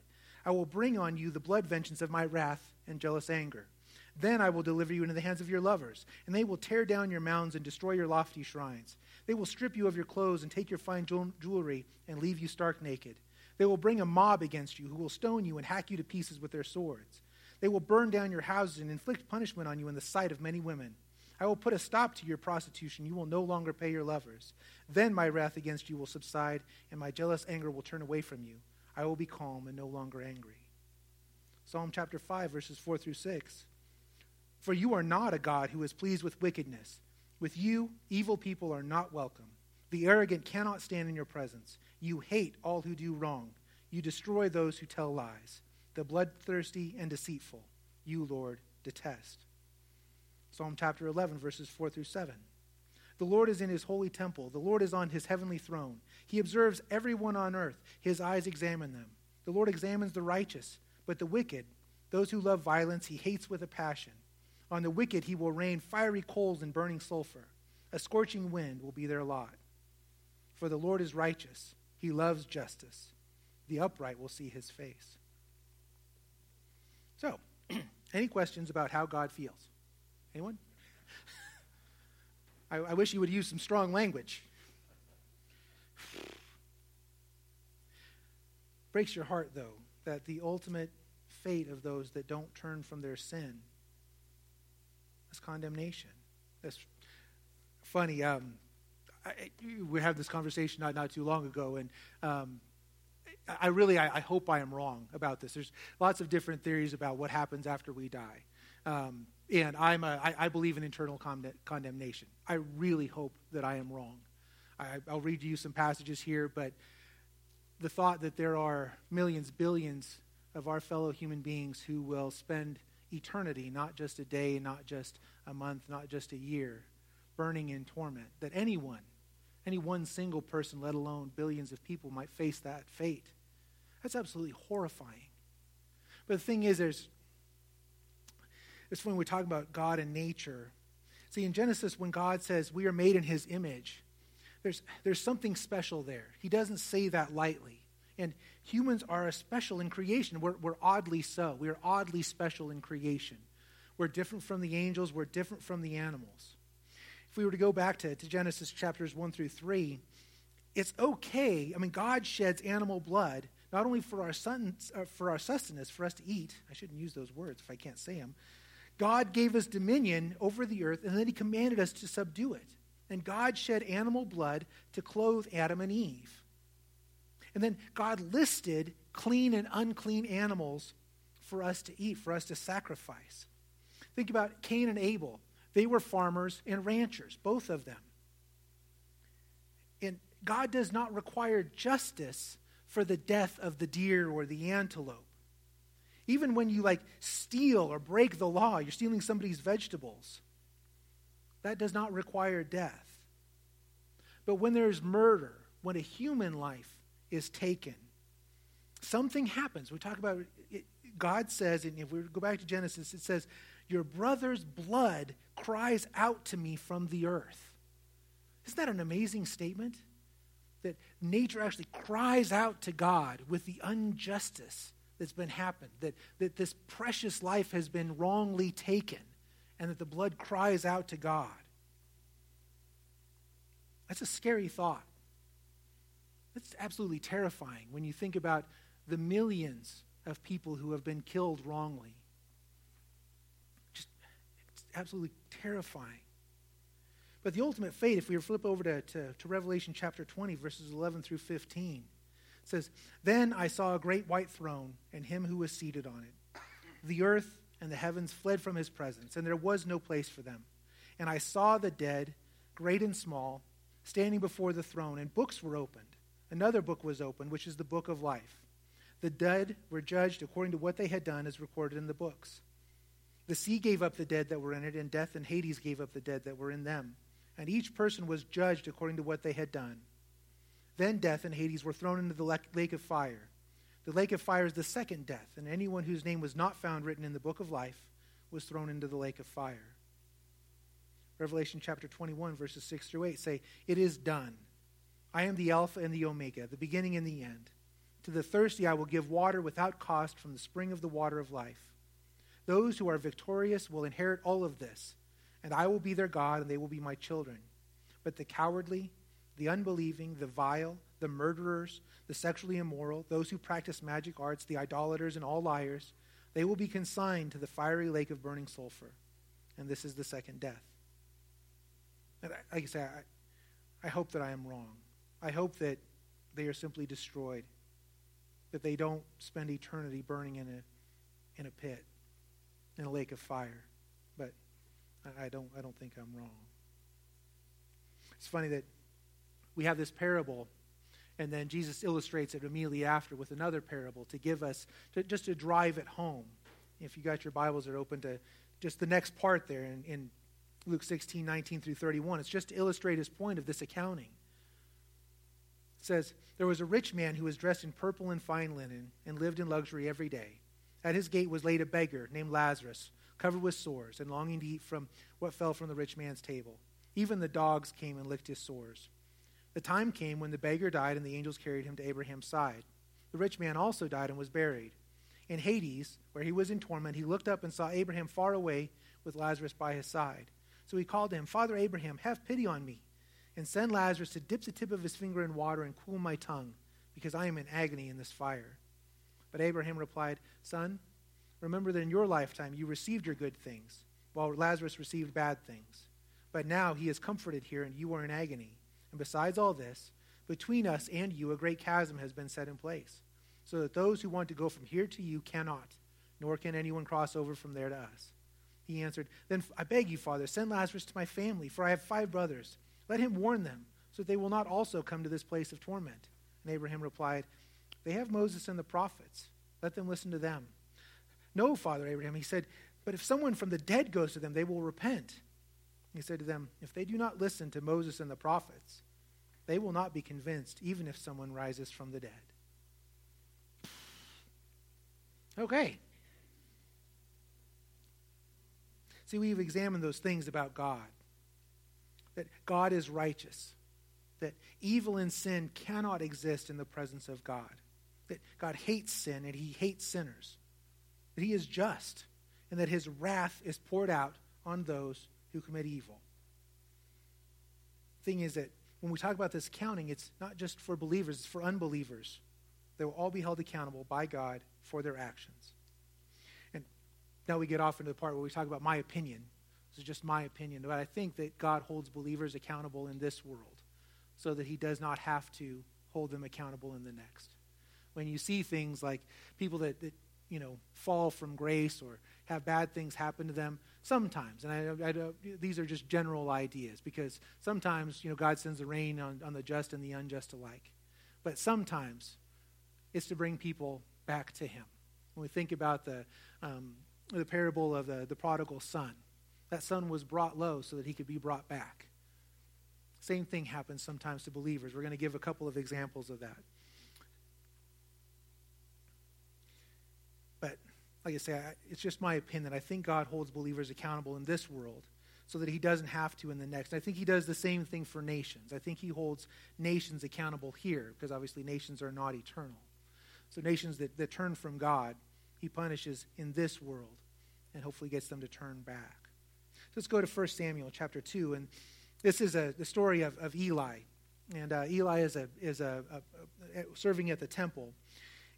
I will bring on you the blood vengeance of my wrath and jealous anger. Then I will deliver you into the hands of your lovers, and they will tear down your mounds and destroy your lofty shrines. They will strip you of your clothes and take your fine jewelry and leave you stark naked. They will bring a mob against you who will stone you and hack you to pieces with their swords. They will burn down your houses and inflict punishment on you in the sight of many women. I will put a stop to your prostitution. You will no longer pay your lovers. Then my wrath against you will subside, and my jealous anger will turn away from you. I will be calm and no longer angry. Psalm chapter 5, verses 4 through 6. For you are not a God who is pleased with wickedness. With you, evil people are not welcome. The arrogant cannot stand in your presence. You hate all who do wrong. You destroy those who tell lies. The bloodthirsty and deceitful, you, Lord, detest. Psalm chapter 11, verses 4 through 7. The Lord is in his holy temple. The Lord is on his heavenly throne. He observes everyone on earth. His eyes examine them. The Lord examines the righteous, but the wicked, those who love violence, he hates with a passion. On the wicked he will rain fiery coals and burning sulfur. A scorching wind will be their lot. For the Lord is righteous, he loves justice. The upright will see his face. So, any questions about how God feels? Anyone? I, I wish you would use some strong language. Breaks your heart, though, that the ultimate fate of those that don't turn from their sin condemnation. That's funny. Um, I, we had this conversation not, not too long ago, and um, I really, I, I, hope I am wrong about this. There's lots of different theories about what happens after we die. Um, and I'm a, I, I believe in eternal condemnation. I really hope that I am wrong. I, I'll read you some passages here, but the thought that there are millions, billions of our fellow human beings who will spend eternity, not just a day, not just a month, not just a year, burning in torment, that anyone, any one single person, let alone billions of people, might face that fate. That's absolutely horrifying. But the thing is, there's it's when we talk about God and nature. See, in Genesis, when God says we are made in his image, there's, there's something special there. He doesn't say that lightly. And humans are a special in creation. We're, we're oddly so. We are oddly special in creation. We're different from the angels, we're different from the animals. If we were to go back to, to Genesis chapters 1 through 3, it's okay. I mean, God sheds animal blood not only for our, uh, for our sustenance, for us to eat. I shouldn't use those words if I can't say them. God gave us dominion over the earth, and then he commanded us to subdue it. And God shed animal blood to clothe Adam and Eve. And then God listed clean and unclean animals for us to eat, for us to sacrifice. Think about Cain and Abel. They were farmers and ranchers, both of them. And God does not require justice for the death of the deer or the antelope. Even when you like steal or break the law, you're stealing somebody's vegetables. That does not require death. But when there's murder, when a human life is taken, something happens. We talk about it, God says, and if we go back to Genesis, it says, Your brother's blood cries out to me from the earth. Isn't that an amazing statement? That nature actually cries out to God with the injustice that's been happened, that, that this precious life has been wrongly taken, and that the blood cries out to God. That's a scary thought. That's absolutely terrifying when you think about the millions of people who have been killed wrongly. Just it's absolutely terrifying. But the ultimate fate, if we flip over to, to, to Revelation chapter 20, verses 11 through 15, it says, Then I saw a great white throne and him who was seated on it. The earth and the heavens fled from his presence, and there was no place for them. And I saw the dead, great and small, standing before the throne, and books were opened. Another book was opened, which is the book of life. The dead were judged according to what they had done, as recorded in the books. The sea gave up the dead that were in it, and death and Hades gave up the dead that were in them. And each person was judged according to what they had done. Then death and Hades were thrown into the lake of fire. The lake of fire is the second death, and anyone whose name was not found written in the book of life was thrown into the lake of fire. Revelation chapter 21, verses 6 through 8 say, It is done. I am the Alpha and the Omega, the beginning and the end. To the thirsty I will give water without cost from the spring of the water of life. Those who are victorious will inherit all of this, and I will be their God, and they will be my children. But the cowardly, the unbelieving, the vile, the murderers, the sexually immoral, those who practice magic arts, the idolaters, and all liars, they will be consigned to the fiery lake of burning sulfur. And this is the second death. And I, like I say, I, I hope that I am wrong. I hope that they are simply destroyed, that they don't spend eternity burning in a, in a pit, in a lake of fire. But I, don't, I don't think I'm wrong. It's funny that we have this parable, and then Jesus illustrates it immediately after with another parable to give us, to, just to drive it home. If you got your Bibles are open to just the next part there in, in Luke 16, 19 through 31, it's just to illustrate his point of this accounting. Says, There was a rich man who was dressed in purple and fine linen and lived in luxury every day. At his gate was laid a beggar named Lazarus, covered with sores and longing to eat from what fell from the rich man's table. Even the dogs came and licked his sores. The time came when the beggar died, and the angels carried him to Abraham's side. The rich man also died and was buried. In Hades, where he was in torment, he looked up and saw Abraham far away with Lazarus by his side. So he called to him, Father Abraham, have pity on me, and send Lazarus to dip the tip of his finger in water and cool my tongue, because I am in agony in this fire. But Abraham replied, Son, remember that in your lifetime you received your good things, while Lazarus received bad things. But now he is comforted here, and you are in agony. And besides all this, between us and you a great chasm has been set in place, so that those who want to go from here to you cannot, nor can anyone cross over from there to us. He answered, Then I beg you, Father, send Lazarus to my family, for I have five brothers. Let him warn them, so that they will not also come to this place of torment. And Abraham replied, They have Moses and the prophets. Let them listen to them. No, Father Abraham, he said, But if someone from the dead goes to them, they will repent. He said to them, If they do not listen to Moses and the prophets, they will not be convinced, even if someone rises from the dead. Okay. See, we've examined those things about God that God is righteous, that evil and sin cannot exist in the presence of God, that God hates sin and he hates sinners, that he is just, and that his wrath is poured out on those who commit evil. Thing is that when we talk about this counting, it's not just for believers, it's for unbelievers. They will all be held accountable by God for their actions. And now we get off into the part where we talk about my opinion. This is just my opinion. But I think that God holds believers accountable in this world so that he does not have to hold them accountable in the next. When you see things like people that, that you know, fall from grace or have bad things happen to them, sometimes, and I, I, these are just general ideas because sometimes, you know, God sends the rain on, on the just and the unjust alike. But sometimes it's to bring people back to Him. When we think about the, um, the parable of the, the prodigal son, that son was brought low so that he could be brought back. Same thing happens sometimes to believers. We're going to give a couple of examples of that. But like I say, I, it's just my opinion. I think God holds believers accountable in this world so that he doesn't have to in the next. I think he does the same thing for nations. I think he holds nations accountable here because obviously nations are not eternal. So nations that, that turn from God, he punishes in this world and hopefully gets them to turn back. Let's go to 1 Samuel chapter 2. And this is a, the story of, of Eli. And uh, Eli is, a, is a, a, serving at the temple.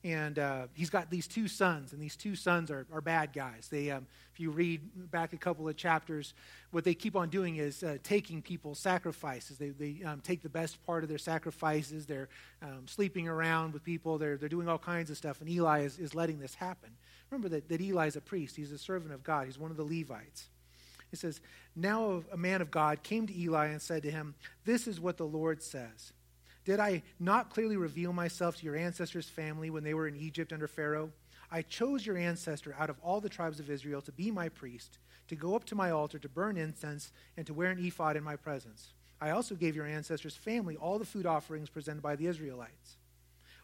And uh, he's got these two sons, and these two sons are, are bad guys. They, um, if you read back a couple of chapters, what they keep on doing is uh, taking people's sacrifices. They, they um, take the best part of their sacrifices. They're um, sleeping around with people. They're, they're doing all kinds of stuff, and Eli is, is letting this happen. Remember that, that Eli is a priest. He's a servant of God. He's one of the Levites. It says, Now a man of God came to Eli and said to him, This is what the Lord says. Did I not clearly reveal myself to your ancestors' family when they were in Egypt under Pharaoh? I chose your ancestor out of all the tribes of Israel to be my priest, to go up to my altar, to burn incense, and to wear an ephod in my presence. I also gave your ancestors' family all the food offerings presented by the Israelites.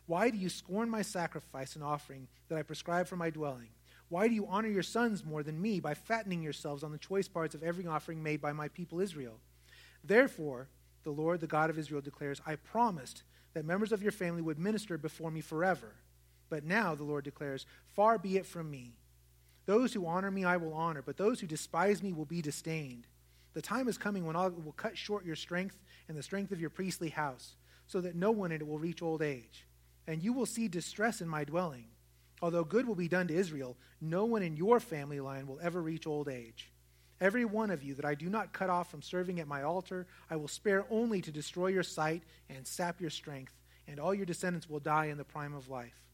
Why do you scorn my sacrifice and offering that I prescribe for my dwelling? Why do you honor your sons more than me by fattening yourselves on the choice parts of every offering made by my people Israel? Therefore, the Lord, the God of Israel, declares, I promised that members of your family would minister before me forever. But now, the Lord declares, far be it from me. Those who honor me I will honor, but those who despise me will be disdained. The time is coming when I will cut short your strength and the strength of your priestly house, so that no one in it will reach old age. And you will see distress in my dwelling. Although good will be done to Israel, no one in your family line will ever reach old age. Every one of you that I do not cut off from serving at my altar, I will spare only to destroy your sight and sap your strength, and all your descendants will die in the prime of life.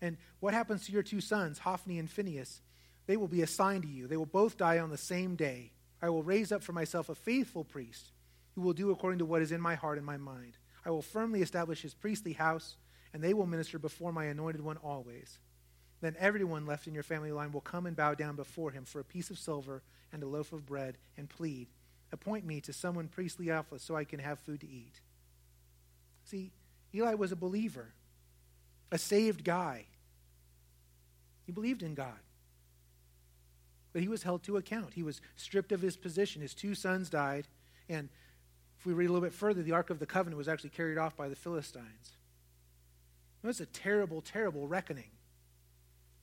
And what happens to your two sons, Hophni and Phinehas? They will be assigned to you. They will both die on the same day. I will raise up for myself a faithful priest who will do according to what is in my heart and my mind. I will firmly establish his priestly house, and they will minister before my anointed one always. Then everyone left in your family line will come and bow down before him for a piece of silver and a loaf of bread and plead, Appoint me to someone priestly office so I can have food to eat. See, Eli was a believer, a saved guy. He believed in God. But he was held to account. He was stripped of his position. His two sons died. And if we read a little bit further, the Ark of the Covenant was actually carried off by the Philistines. Was a terrible, terrible reckoning.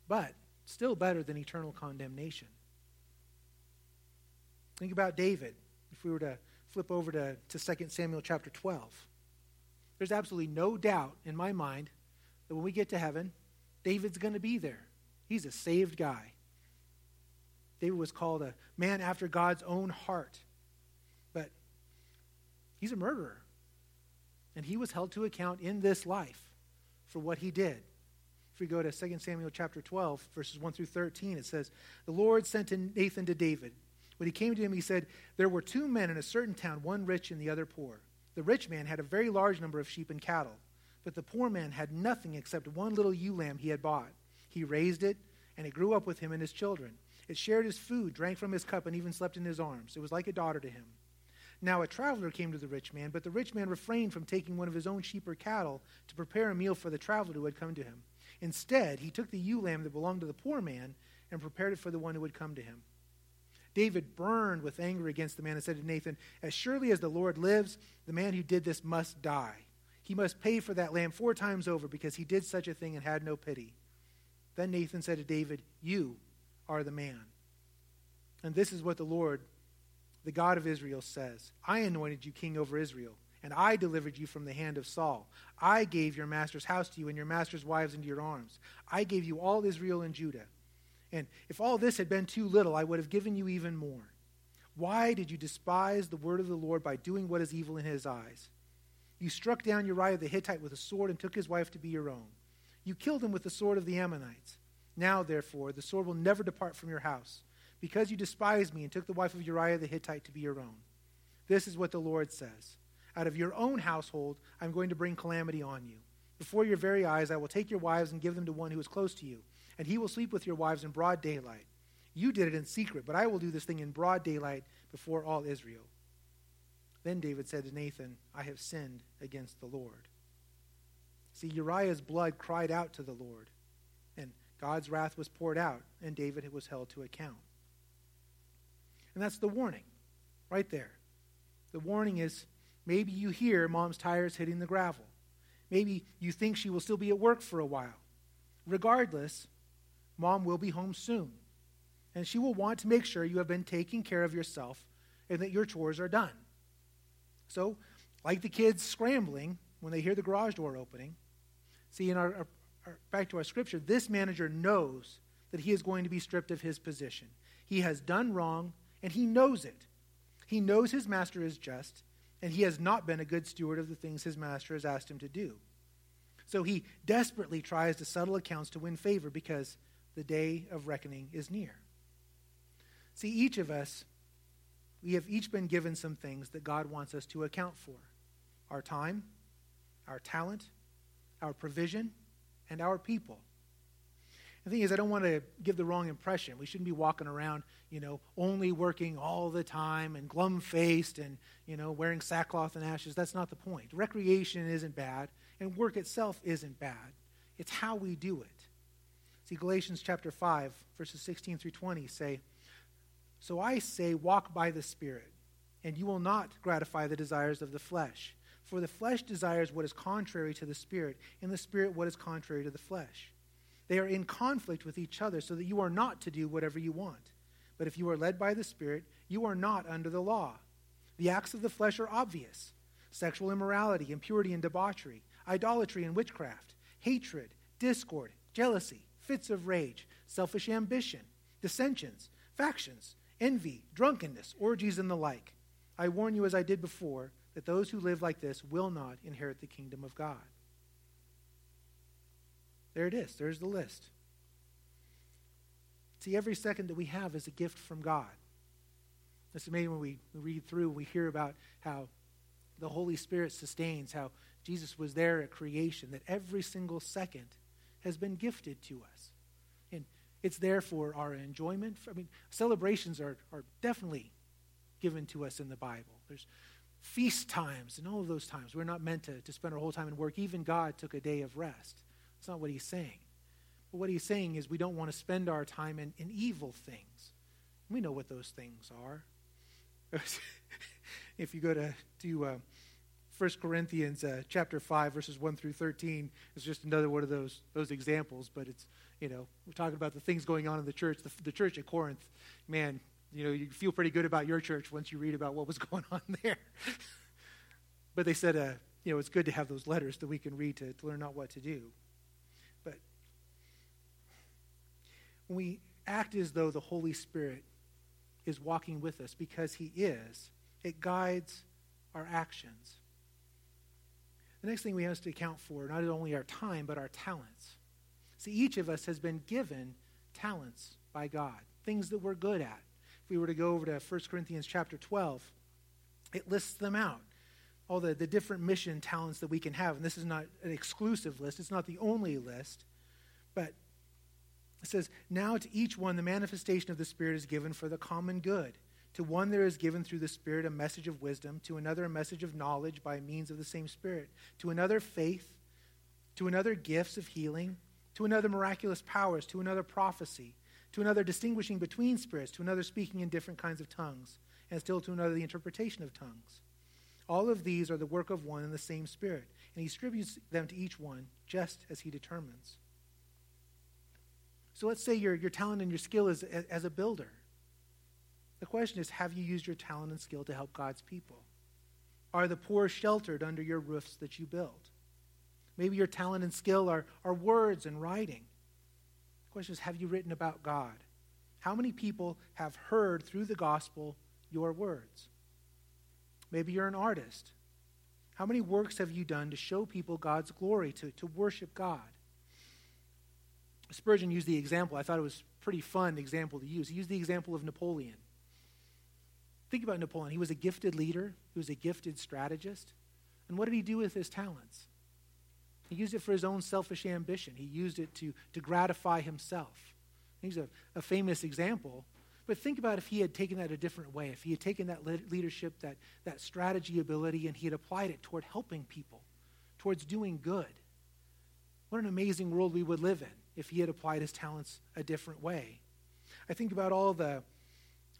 But still better than eternal condemnation. Think about David. If we were to flip over to, to 2 Samuel chapter 12, there's absolutely no doubt in my mind that when we get to heaven, David's going to be there. He's a saved guy. David was called a man after God's own heart. But he's a murderer. And he was held to account in this life for what he did. If we go to 2 Samuel chapter 12, verses 1 through 13, it says, The Lord sent Nathan to David. When he came to him, he said, There were two men in a certain town, one rich and the other poor. The rich man had a very large number of sheep and cattle, but the poor man had nothing except one little ewe lamb he had bought. He raised it, and it grew up with him and his children. It shared his food, drank from his cup, and even slept in his arms. It was like a daughter to him. Now a traveler came to the rich man, but the rich man refrained from taking one of his own sheep or cattle to prepare a meal for the traveler who had come to him. Instead, he took the ewe lamb that belonged to the poor man and prepared it for the one who had come to him. David burned with anger against the man and said to Nathan, As surely as the Lord lives, the man who did this must die. He must pay for that lamb four times over because he did such a thing and had no pity. Then Nathan said to David, You are the man. And this is what the Lord, the God of Israel, says I anointed you king over Israel and I delivered you from the hand of Saul. I gave your master's house to you and your master's wives into your arms. I gave you all Israel and Judah. And if all this had been too little, I would have given you even more. Why did you despise the word of the Lord by doing what is evil in his eyes? You struck down Uriah the Hittite with a sword and took his wife to be your own. You killed him with the sword of the Ammonites. Now, therefore, the sword will never depart from your house, because you despised me and took the wife of Uriah the Hittite to be your own. This is what the Lord says out of your own household, I'm going to bring calamity on you. Before your very eyes, I will take your wives and give them to one who is close to you, and he will sleep with your wives in broad daylight. You did it in secret, but I will do this thing in broad daylight before all Israel. Then David said to Nathan, I have sinned against the Lord. See, Uriah's blood cried out to the Lord, and God's wrath was poured out, and David was held to account. And that's the warning, right there. The warning is Maybe you hear mom's tires hitting the gravel. Maybe you think she will still be at work for a while. Regardless, mom will be home soon. And she will want to make sure you have been taking care of yourself and that your chores are done. So, like the kids scrambling when they hear the garage door opening, see, in our, our, our, back to our scripture, this manager knows that he is going to be stripped of his position. He has done wrong, and he knows it. He knows his master is just, and he has not been a good steward of the things his master has asked him to do. So he desperately tries to settle accounts to win favor because the day of reckoning is near. See, each of us, we have each been given some things that God wants us to account for our time, our talent, our provision, and our people. The thing is, I don't want to give the wrong impression. We shouldn't be walking around, you know, only working all the time and glum faced and, you know, wearing sackcloth and ashes. That's not the point. Recreation isn't bad, and work itself isn't bad. It's how we do it. See, Galatians chapter 5, verses 16 through 20 say, So I say, walk by the Spirit, and you will not gratify the desires of the flesh. For the flesh desires what is contrary to the Spirit, and the Spirit what is contrary to the flesh. They are in conflict with each other so that you are not to do whatever you want. But if you are led by the Spirit, you are not under the law. The acts of the flesh are obvious sexual immorality, impurity and debauchery, idolatry and witchcraft, hatred, discord, jealousy, fits of rage, selfish ambition, dissensions, factions, envy, drunkenness, orgies, and the like. I warn you, as I did before, that those who live like this will not inherit the kingdom of God. There it is. There's the list. See, every second that we have is a gift from God. It's amazing when we read through, we hear about how the Holy Spirit sustains, how Jesus was there at creation, that every single second has been gifted to us. And it's there for our enjoyment. I mean, celebrations are, are definitely given to us in the Bible. There's feast times and all of those times. We're not meant to, to spend our whole time in work. Even God took a day of rest. That's not what he's saying. But what he's saying is we don't want to spend our time in, in evil things. We know what those things are. if you go to, to uh, 1 Corinthians uh, chapter 5, verses 1 through 13, it's just another one of those, those examples, but it's, you know, we're talking about the things going on in the church. The, the church at Corinth, man, you know, you feel pretty good about your church once you read about what was going on there. but they said, uh, you know, it's good to have those letters that we can read to, to learn not what to do. When we act as though the Holy Spirit is walking with us because He is, it guides our actions. The next thing we have to account for not only our time, but our talents. See, each of us has been given talents by God, things that we're good at. If we were to go over to 1 Corinthians chapter 12, it lists them out. All the, the different mission talents that we can have. And this is not an exclusive list, it's not the only list. But it says, Now to each one the manifestation of the Spirit is given for the common good. To one there is given through the Spirit a message of wisdom, to another a message of knowledge by means of the same Spirit, to another faith, to another gifts of healing, to another miraculous powers, to another prophecy, to another distinguishing between spirits, to another speaking in different kinds of tongues, and still to another the interpretation of tongues. All of these are the work of one and the same Spirit, and he distributes them to each one just as he determines. So let's say your, your talent and your skill is as a builder. The question is have you used your talent and skill to help God's people? Are the poor sheltered under your roofs that you build? Maybe your talent and skill are, are words and writing. The question is have you written about God? How many people have heard through the gospel your words? Maybe you're an artist. How many works have you done to show people God's glory, to, to worship God? Spurgeon used the example, I thought it was a pretty fun example to use. He used the example of Napoleon. Think about Napoleon. He was a gifted leader, he was a gifted strategist. And what did he do with his talents? He used it for his own selfish ambition, he used it to, to gratify himself. He's a, a famous example. But think about if he had taken that a different way, if he had taken that leadership, that, that strategy ability, and he had applied it toward helping people, towards doing good. What an amazing world we would live in if he had applied his talents a different way. I think about all the,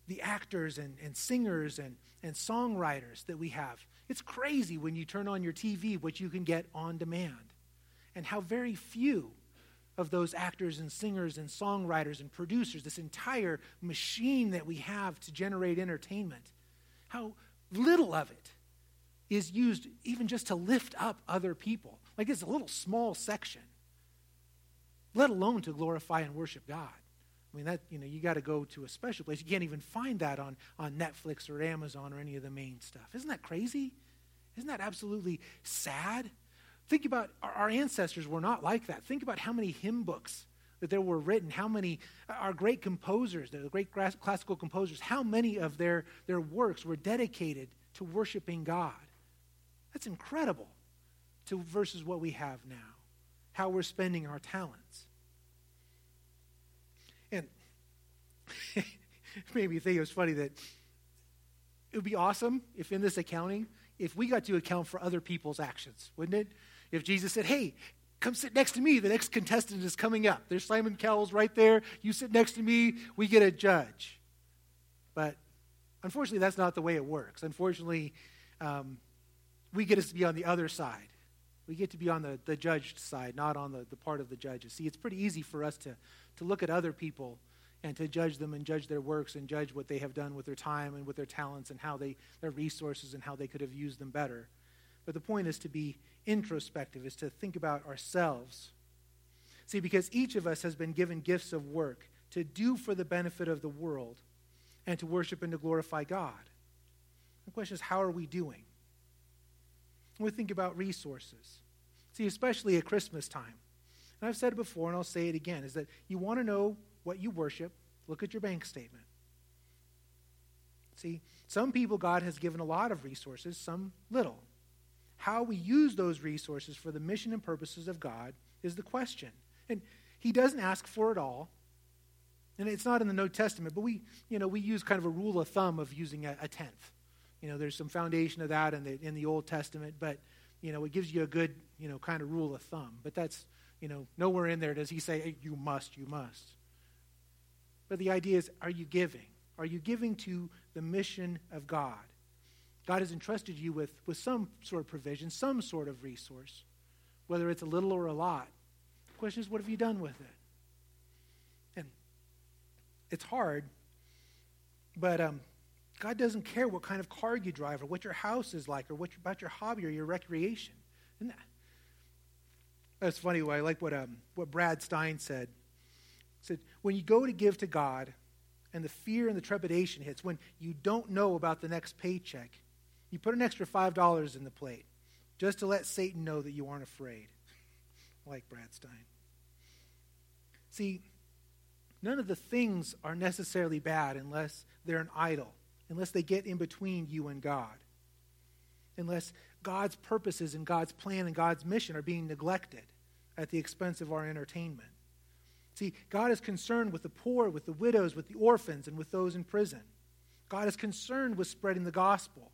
the actors and, and singers and, and songwriters that we have. It's crazy when you turn on your TV what you can get on demand, and how very few of those actors and singers and songwriters and producers, this entire machine that we have to generate entertainment, how little of it is used even just to lift up other people. Like it's a little small section, let alone to glorify and worship God. I mean, that, you know, you got to go to a special place. You can't even find that on, on Netflix or Amazon or any of the main stuff. Isn't that crazy? Isn't that absolutely sad? Think about our, our ancestors were not like that. Think about how many hymn books that there were written, how many, our great composers, the great classical composers, how many of their, their works were dedicated to worshiping God. That's incredible to versus what we have now, how we're spending our talents. And it made me think it was funny that it would be awesome if in this accounting, if we got to account for other people's actions, wouldn't it? If Jesus said, hey, come sit next to me, the next contestant is coming up. There's Simon Cowell's right there. You sit next to me, we get a judge. But unfortunately, that's not the way it works. Unfortunately, um, we get to be on the other side. We get to be on the, the judged side, not on the, the part of the judges. See, it's pretty easy for us to, to look at other people and to judge them and judge their works and judge what they have done with their time and with their talents and how they, their resources and how they could have used them better. But the point is to be introspective, is to think about ourselves. See, because each of us has been given gifts of work to do for the benefit of the world and to worship and to glorify God. The question is, how are we doing? we think about resources. See, especially at Christmas time. And I've said it before, and I'll say it again, is that you want to know what you worship, look at your bank statement. See, some people God has given a lot of resources, some little. How we use those resources for the mission and purposes of God is the question. And he doesn't ask for it all. And it's not in the New Testament, but we, you know, we use kind of a rule of thumb of using a, a tenth. You know, there's some foundation of that in the, in the Old Testament, but, you know, it gives you a good, you know, kind of rule of thumb. But that's, you know, nowhere in there does he say, hey, you must, you must. But the idea is, are you giving? Are you giving to the mission of God? God has entrusted you with, with some sort of provision, some sort of resource, whether it's a little or a lot. The question is, what have you done with it? And it's hard, but um, God doesn't care what kind of car you drive or what your house is like or what about your hobby or your recreation. Isn't that? That's funny. I like what, um, what Brad Stine said. Said, when you go to give to God and the fear and the trepidation hits, when you don't know about the next paycheck, you put an extra $5 in the plate just to let Satan know that you aren't afraid. Like Brad Stine. See, none of the things are necessarily bad unless they're an idol, unless they get in between you and God, unless God's purposes and God's plan and God's mission are being neglected at the expense of our entertainment. See, God is concerned with the poor, with the widows, with the orphans, and with those in prison. God is concerned with spreading the gospel.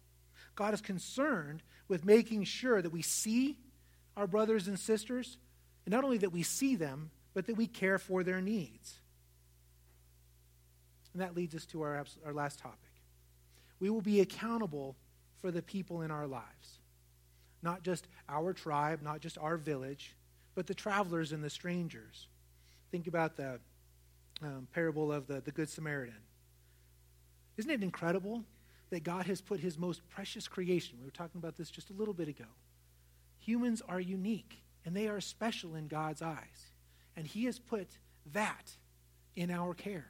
God is concerned with making sure that we see our brothers and sisters, and not only that we see them, but that we care for their needs. And that leads us to our, our last topic. We will be accountable for the people in our lives. Not just our tribe, not just our village, but the travelers and the strangers. Think about the um, parable of the, the Good Samaritan. Isn't it incredible that God has put his most precious creation? We were talking about this just a little bit ago. Humans are unique, and they are special in God's eyes. And he has put that in our care.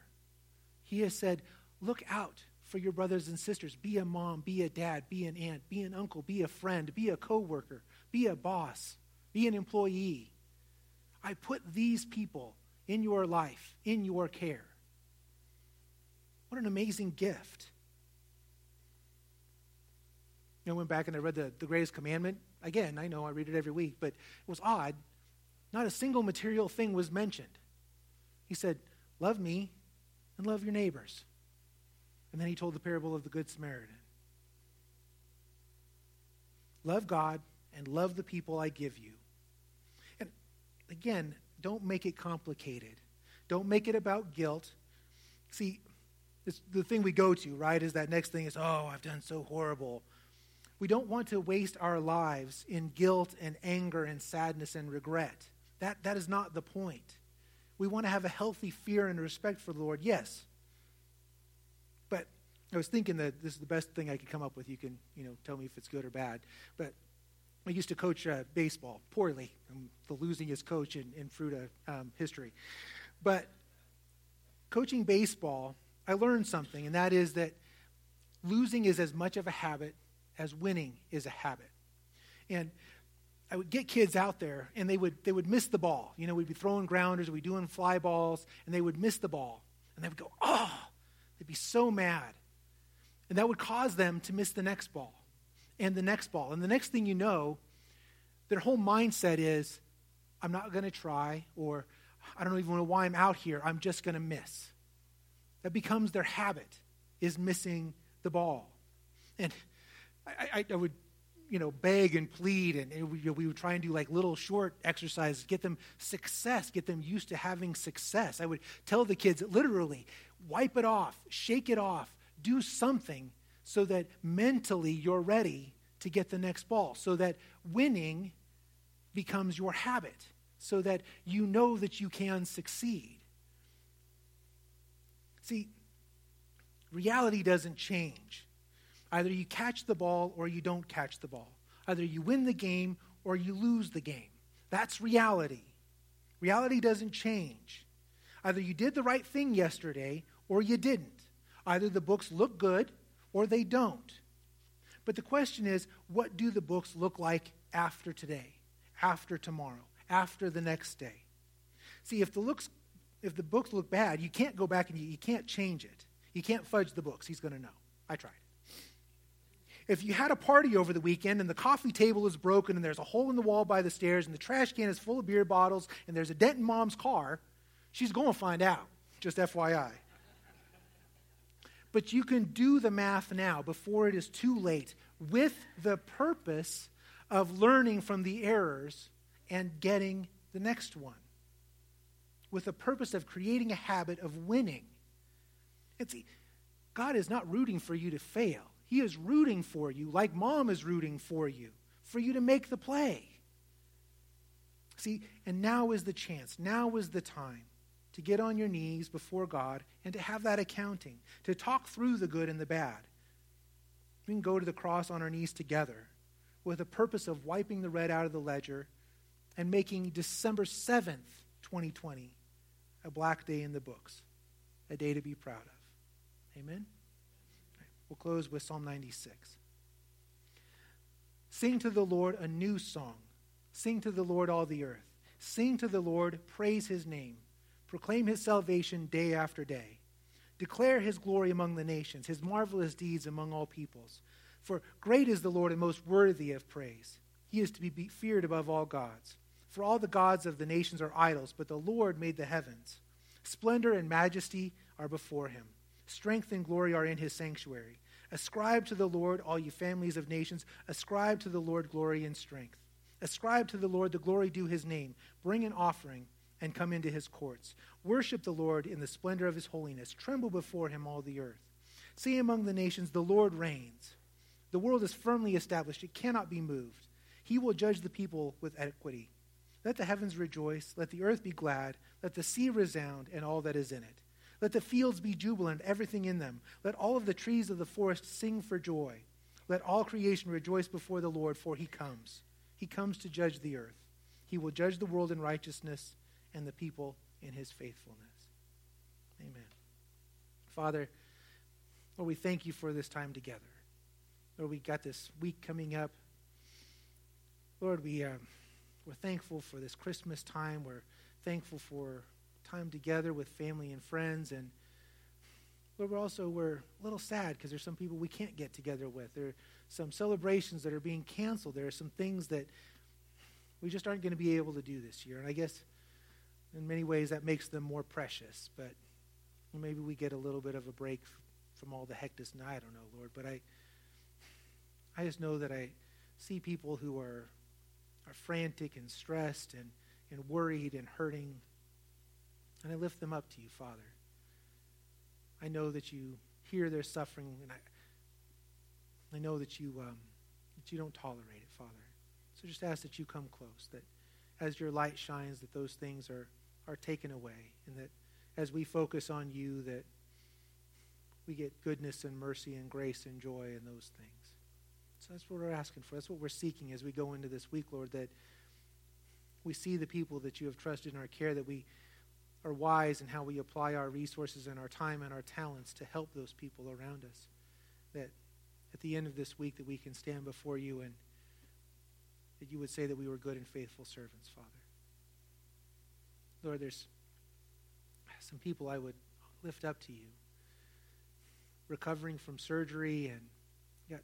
He has said, Look out for your brothers and sisters. Be a mom, be a dad, be an aunt, be an uncle, be a friend, be a coworker, be a boss, be an employee. I put these people in your life, in your care. What an amazing gift. You know, I went back and I read the, the greatest commandment. Again, I know I read it every week, but it was odd. Not a single material thing was mentioned. He said, Love me and love your neighbors. And then he told the parable of the Good Samaritan. Love God and love the people I give you. And again, don't make it complicated. Don't make it about guilt. See, the thing we go to, right, is that next thing is, oh, I've done so horrible. We don't want to waste our lives in guilt and anger and sadness and regret. That, that is not the point. We want to have a healthy fear and respect for the Lord, yes. But I was thinking that this is the best thing I could come up with. You can, you know, tell me if it's good or bad. But I used to coach uh, baseball poorly. I'm the losingest coach in, in Fruita um, history. But coaching baseball, I learned something, and that is that losing is as much of a habit as winning is a habit. And I would get kids out there, and they would, they would miss the ball. You know, we'd be throwing grounders, we'd be doing fly balls, and they would miss the ball. And they would go, oh, they'd be so mad. And that would cause them to miss the next ball and the next ball. And the next thing you know, their whole mindset is, I'm not going to try, or I don't even know why I'm out here. I'm just going to miss. That becomes their habit, is missing the ball. And I, I, I would, you know, beg and plead, and, we, you know, we would try and do like little short exercises, get them success, get them used to having success. I would tell the kids literally, wipe it off, shake it off, do something so that mentally you're ready to get the next ball, so that winning becomes your habit, so that you know that you can succeed. See, reality doesn't change. Either you catch the ball or you don't catch the ball. Either you win the game or you lose the game. That's reality. Reality doesn't change. Either you did the right thing yesterday or you didn't. Either the books look good or they don't. But the question is what do the books look like after today, after tomorrow, after the next day? See, if the, looks, if the books look bad, you can't go back and you, you can't change it. You can't fudge the books. He's going to know. I tried. If you had a party over the weekend and the coffee table is broken and there's a hole in the wall by the stairs and the trash can is full of beer bottles and there's a dent in mom's car, she's going to find out. Just FYI. But you can do the math now before it is too late with the purpose of learning from the errors and getting the next one. With the purpose of creating a habit of winning. And see, God is not rooting for you to fail. He is rooting for you, like mom is rooting for you, for you to make the play. See, and now is the chance, now is the time to get on your knees before God and to have that accounting, to talk through the good and the bad. We can go to the cross on our knees together with the purpose of wiping the red out of the ledger and making December 7th, 2020, a black day in the books, a day to be proud of. Amen? Right, we'll close with Psalm 96. Sing to the Lord a new song. Sing to the Lord all the earth. Sing to the Lord, praise his name Proclaim his salvation day after day. Declare his glory among the nations, his marvelous deeds among all peoples. For great is the Lord and most worthy of praise. He is to be feared above all gods. For all the gods of the nations are idols, but the Lord made the heavens. Splendor and majesty are before him. Strength and glory are in his sanctuary. Ascribe to the Lord, all you families of nations. Ascribe to the Lord glory and strength. Ascribe to the Lord the glory due his name. Bring an offering and come into his courts. Worship the Lord in the splendor of his holiness. Tremble before him, all the earth. See among the nations, The Lord reigns. The world is firmly established, it cannot be moved. He will judge the people with equity. Let the heavens rejoice, let the earth be glad, let the sea resound, and all that is in it. Let the fields be jubilant, everything in them. Let all of the trees of the forest sing for joy. Let all creation rejoice before the Lord, for he comes. He comes to judge the earth. He will judge the world in righteousness and the people in his faithfulness. Amen. Father, Lord, we thank you for this time together. Lord, we got this week coming up. Lord, we, uh, we're thankful for this Christmas time. We're thankful for time together with family and friends. And Lord, we're also we're a little sad because there's some people we can't get together with. There are some celebrations that are being canceled. There are some things that we just aren't going to be able to do this year. And I guess in many ways that makes them more precious. But maybe we get a little bit of a break from all the hectic. I don't know, Lord. But I, I just know that I see people who are, are frantic and stressed and, and worried and hurting. And I lift them up to you, Father. I know that you hear their suffering, and I, I know that you, um, that you don't tolerate it, Father. So just ask that you come close, that as your light shines, that those things are are taken away, and that as we focus on you, that we get goodness and mercy and grace and joy and those things. So that's what we're asking for. That's what we're seeking as we go into this week, Lord, that we see the people that you have trusted in our care, that we are wise in how we apply our resources and our time and our talents to help those people around us. That at the end of this week that we can stand before you and that you would say that we were good and faithful servants, Father. Lord, there's some people I would lift up to you. Recovering from surgery and got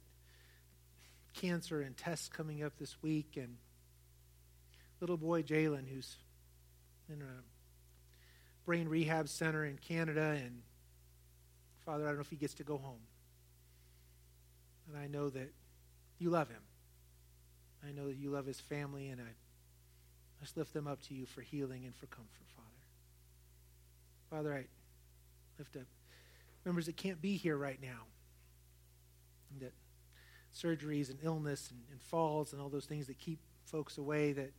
cancer and tests coming up this week, and little boy Jalen, who's in a brain rehab center in Canada, and Father, I don't know if he gets to go home. And I know that you love him. I know that you love his family, and I Let's lift them up to you for healing and for comfort, Father. Father, I lift up members that can't be here right now. That surgeries and illness and, and falls and all those things that keep folks away, that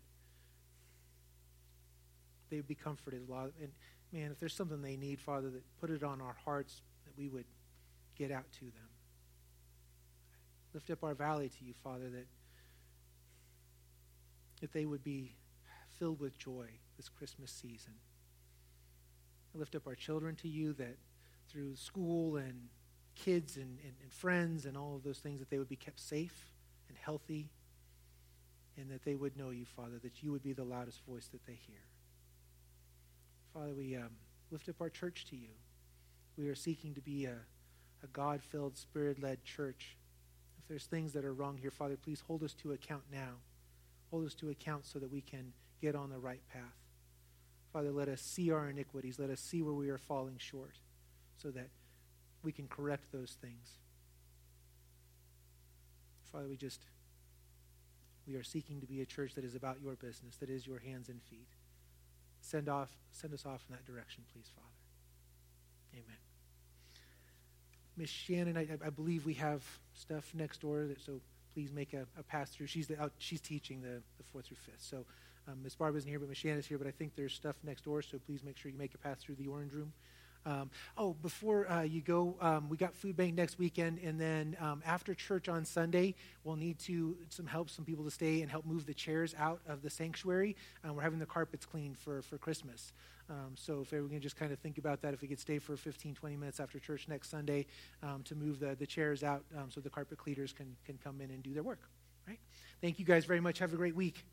they would be comforted a lot. And man, if there's something they need, Father, that put it on our hearts that we would get out to them. Lift up our valley to you, Father, that that they would be filled with joy this Christmas season. I lift up our children to you that through school and kids and, and, and, friends and all of those things, that they would be kept safe and healthy, and that they would know you, Father, that you would be the loudest voice that they hear. Father, we um, lift up our church to you. We are seeking to be a, a God filled, Spirit led church. If there's things that are wrong here, Father, please hold us to account now. Hold us to account so that we can get on the right path. Father, let us see our iniquities. Let us see where we are falling short so that we can correct those things. Father, we just, we are seeking to be a church that is about your business, that is your hands and feet. Send, off, send us off in that direction, please, Father. Amen. Miss Shannon, I, I, believe we have stuff next door, that, so please make a, a pass through. She's, she's teaching the, the fourth through fifth. So um, Ms. Barb isn't here, but Ms. Shannon is here. But I think there's stuff next door, so please make sure you make a pass through the orange room. Um, oh, before uh, you go, um, we got food bank next weekend, and then um, after church on Sunday, we'll need to some help, some people to stay and help move the chairs out of the sanctuary. Um, we're having the carpets cleaned for for Christmas. Um, so if we can just kind of think about that, if we could stay for 15, 20 minutes after church next Sunday um, to move the, the chairs out so the carpet cleaners can can come in and do their work. Right? Thank you guys very much. Have a great week.